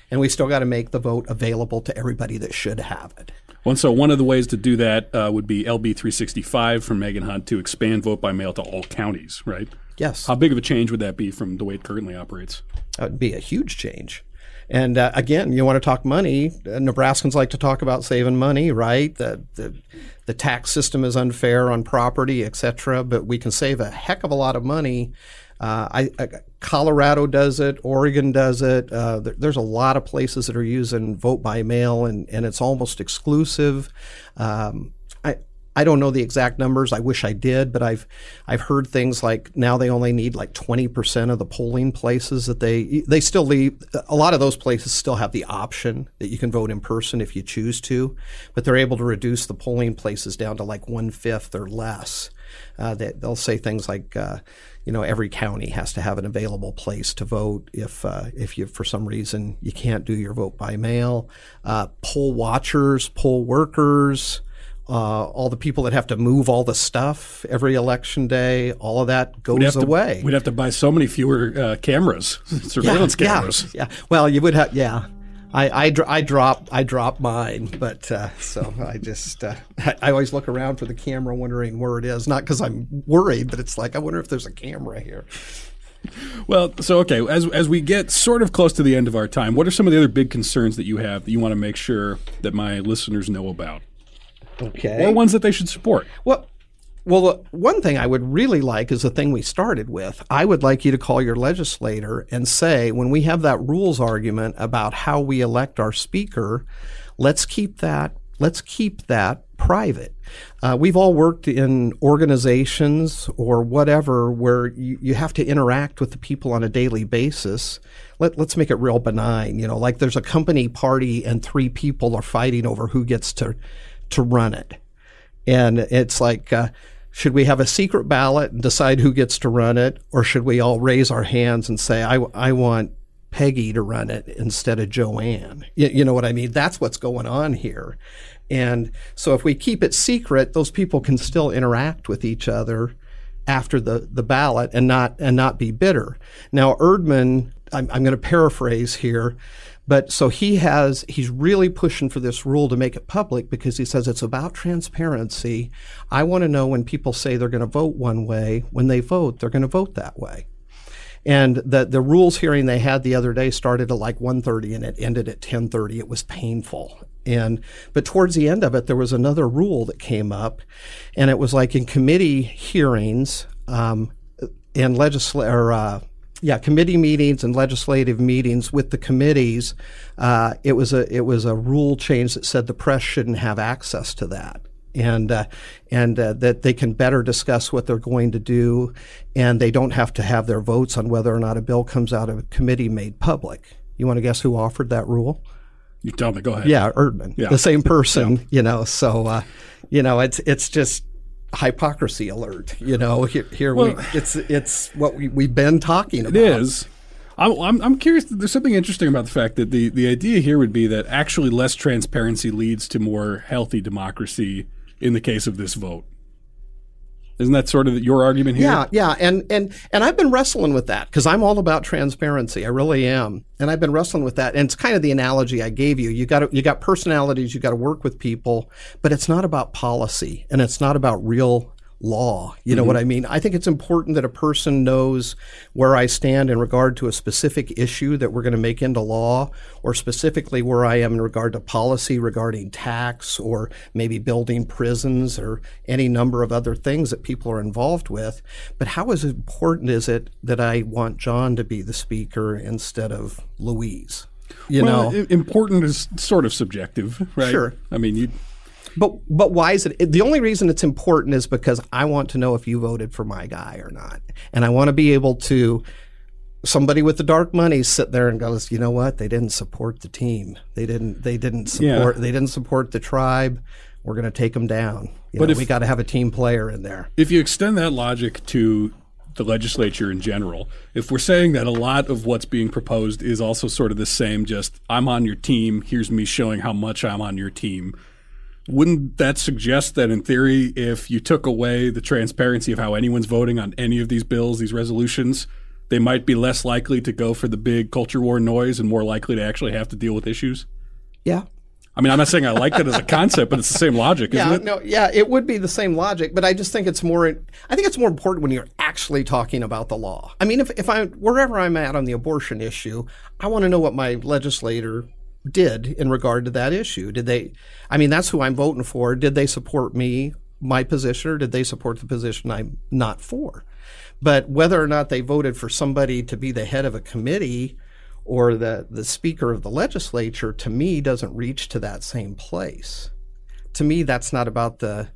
And we still got to make the vote available to everybody that should have it. Well, so one of the ways to do that uh, would be LB 365 from Megan Hunt to expand vote by mail to all counties, right? Yes. How big of a change would that be from the way it currently operates? That would be a huge change. And uh, again, you want to talk money. Uh, Nebraskans like to talk about saving money, right? The, the, the tax system is unfair on property, et cetera, but we can save a heck of a lot of money. Uh, I, I, Colorado does it, Oregon does it. Uh, there, there's a lot of places that are using vote by mail, and, and it's almost exclusive. Um, I, don't know the exact numbers. I wish I did, but I've I've heard things like now they only need like 20% of the polling places that they they still leave a lot of those places still have the option that you can vote in person if you choose to, but they're able to reduce the polling places down to like one fifth or less. Uh, they, they'll say things like, uh, you know, every county has to have an available place to vote if uh, if you for some reason you can't do your vote by mail. Uh, poll watchers, poll workers uh, all the people that have to move all the stuff every election day, all of that goes we'd away. To, we'd have to buy so many fewer uh, cameras, surveillance yeah, cameras. Yeah, yeah. Well, you would have. Yeah, I I, I drop I drop mine, but uh, so I just uh, I, always look around for the camera, wondering where it is. Not because I'm worried, but it's like I wonder if there's a camera here. Well, so okay, as as we get sort of close to the end of our time, what are some of the other big concerns that you have that you want to make sure that my listeners know about? Okay. Or ones that they should support. Well, well, one thing I would really like is the thing we started with. I would like you to call your legislator and say, when we have that rules argument about how we elect our speaker, let's keep that let's keep that private. Uh, we've all worked in organizations or whatever where you, you have to interact with the people on a daily basis. Let, let's make it real benign. You know, like there's a company party and three people are fighting over who gets to to run it. And it's like, uh, should we have a secret ballot and decide who gets to run it? Or should we all raise our hands and say, I, I want Peggy to run it instead of Joanne? You, you know what I mean? That's what's going on here. And so if we keep it secret, those people can still interact with each other after the, the ballot and not and not be bitter. Now Erdman, I'm, I'm going to paraphrase here, but so he has, he's really pushing for this rule to make it public because he says it's about transparency. I want to know when people say they're going to vote one way, when they vote, they're going to vote that way. And the the rules hearing they had the other day started at like 1:30 and it ended at 10:30. It was painful. And but towards the end of it, there was another rule that came up, and it was like in committee hearings um, and legislature. Uh, yeah, committee meetings and legislative meetings with the committees. Uh, it was a it was a rule change that said the press shouldn't have access to that, and uh, and uh, that they can better discuss what they're going to do, and they don't have to have their votes on whether or not a bill comes out of a committee made public. You want to guess who offered that rule? You tell me. Go ahead. Yeah, Erdman, yeah. the same person. Yeah. You know, so uh, you know, it's it's just hypocrisy alert. You know, here, here well, we, it's it's what we, we've been talking about. It is. I'm, I'm, I'm curious. There's something interesting about the fact that the, the idea here would be that actually less transparency leads to more healthy democracy in the case of this vote. Isn't that sort of your argument here? Yeah, yeah, and and and I've been wrestling with that because I'm all about transparency. I really am, and I've been wrestling with that. And it's kind of the analogy I gave you. You got you got personalities. You got to work with people, but it's not about policy, and it's not about real law. You know mm-hmm. what I mean? I think it's important that a person knows where I stand in regard to a specific issue that we're going to make into law, or specifically where I am in regard to policy regarding tax or maybe building prisons or any number of other things that people are involved with. But how is important is it that I want John to be the speaker instead of Louise? You well, know, important is sort of subjective, right? Sure. I mean, you but but why is it? The only reason it's important is because I want to know if you voted for my guy or not, and I want to be able to. Somebody with the dark money sit there and goes, you know what? They didn't support the team. They didn't. They didn't support. Yeah. They didn't support the tribe. We're going to take them down. You but know, if, we got to have a team player in there. If you extend that logic to the legislature in general. If we're saying that a lot of what's being proposed is also sort of the same, just I'm on your team, here's me showing how much I'm on your team, wouldn't that suggest that in theory, if you took away the transparency of how anyone's voting on any of these bills, these resolutions, they might be less likely to go for the big culture war noise and more likely to actually have to deal with issues? Yeah, I mean, I'm not saying I like it as a concept, but it's the same logic, isn't yeah, it? no, yeah, it would be the same logic, but I just think it's more. I think it's more important when you're actually talking about the law. I mean, if if I wherever I'm at on the abortion issue, I want to know what my legislator did in regard to that issue. Did they? I mean, that's who I'm voting for. Did they support me, my position, or did they support the position I'm not for? But whether or not they voted for somebody to be the head of a committee or the, the speaker of the legislature to me doesn't reach to that same place. To me, that's not about the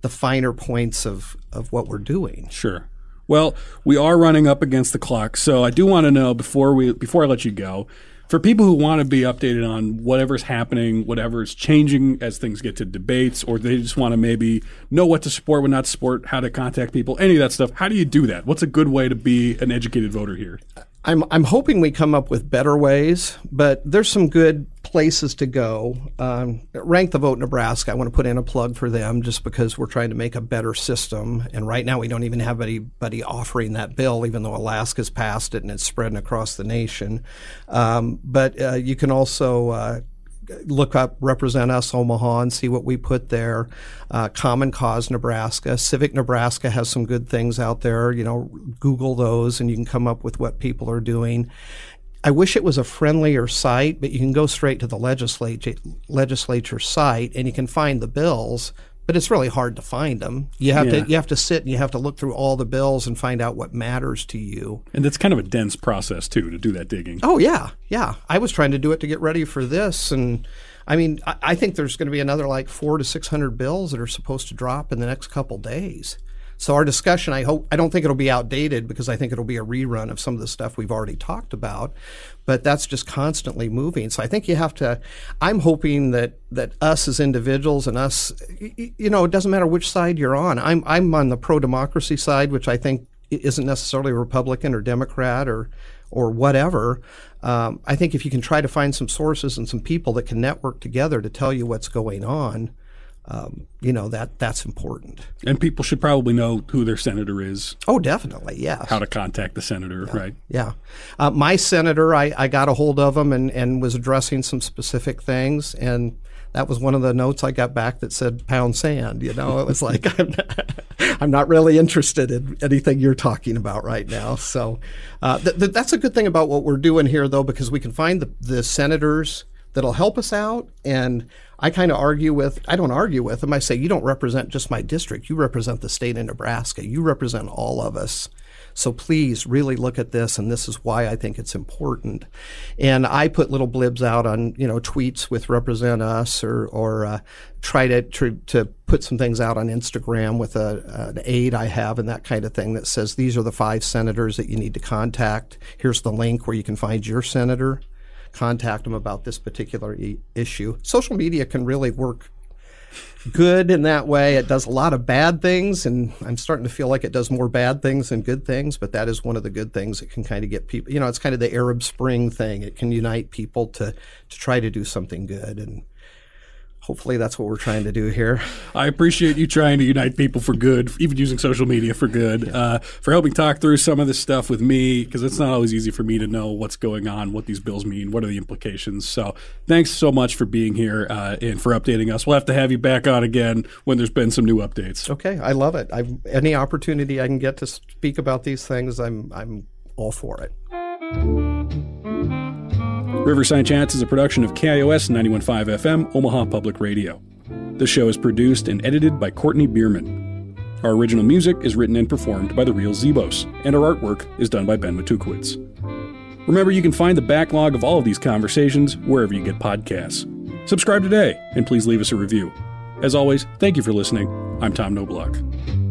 the finer points of, of what we're doing. Sure. Well, we are running up against the clock, so I do want to know before we before I let you go, for people who want to be updated on whatever's happening, whatever's changing as things get to debates, or they just want to maybe know what to support, what not to support, how to contact people, any of that stuff. How do you do that? What's a good way to be an educated voter here? I'm I'm hoping we come up with better ways, but there's some good places to go. Um, Rank the Vote Nebraska. I want to put in a plug for them just because we're trying to make a better system. And right now we don't even have anybody offering that bill, even though Alaska's passed it and it's spreading across the nation. Um, but uh, you can also uh, look up Represent Us Omaha and see what we put there. Uh, Common Cause Nebraska, Civic Nebraska has some good things out there. You know, Google those and you can come up with what people are doing. I wish it was a friendlier site, but you can go straight to the legislature legislature site and you can find the bills but it's really hard to find them. You have yeah. to you have to sit and you have to look through all the bills and find out what matters to you. And it's kind of a dense process too to do that digging. Oh yeah, yeah. I was trying to do it to get ready for this, and I mean, I, I think there's going to be another like four to six hundred bills that are supposed to drop in the next couple days. So our discussion, I hope, I don't think it'll be outdated because I think it'll be a rerun of some of the stuff we've already talked about. But that's just constantly moving. So I think you have to. I'm hoping that that us as individuals and us, you know, it doesn't matter which side you're on. I'm I'm on the pro democracy side, which I think isn't necessarily Republican or Democrat or or whatever. Um, I think if you can try to find some sources and some people that can network together to tell you what's going on, um, you know that that's important. And people should probably know who their senator is. Oh, definitely, yeah. How to contact the senator, yeah. right? Yeah. Uh, my senator, I, I got a hold of him and, and was addressing some specific things, and that was one of the notes I got back that said "pound sand." You know, it was like I'm not, I'm not really interested in anything you're talking about right now. So uh, th- th- that's a good thing about what we're doing here, though, because we can find the, the senators that'll help us out and I kind of argue with, I don't argue with them. I say, you don't represent just my district. You represent the state of Nebraska. You represent all of us. So please really look at this, and this is why I think it's important. And I put little blibs out on you know tweets with represent us, or or uh, try to, to, to put some things out on Instagram with a, an aide I have and that kind of thing that says these are the five senators that you need to contact. Here's the link where you can find your senator contact them about this particular e- issue. Social media can really work good in that way. It does a lot of bad things, and I'm starting to feel like it does more bad things than good things, but that is one of the good things. It can kind of get people, you know, it's kind of the Arab Spring thing. It can unite people to, to try to do something good. And hopefully that's what we're trying to do here. I appreciate you trying to unite people for good, even using social media for good, yeah. uh, for helping talk through some of this stuff with me, because it's not always easy for me to know what's going on, what these bills mean, what are the implications. So thanks so much for being here uh, and for updating us. We'll have to have you back on again when there's been some new updates. Okay, I love it. I've, any opportunity I can get to speak about these things, I'm I'm all for it. Riverside Chats is a production of KIOS 915 FM, Omaha Public Radio. The show is produced and edited by Courtney Bierman. Our original music is written and performed by the Real Zebos, and our artwork is done by Ben Matukowitz. Remember, you can find the backlog of all of these conversations wherever you get podcasts. Subscribe today, and please leave us a review. As always, thank you for listening. I'm Tom Noblock.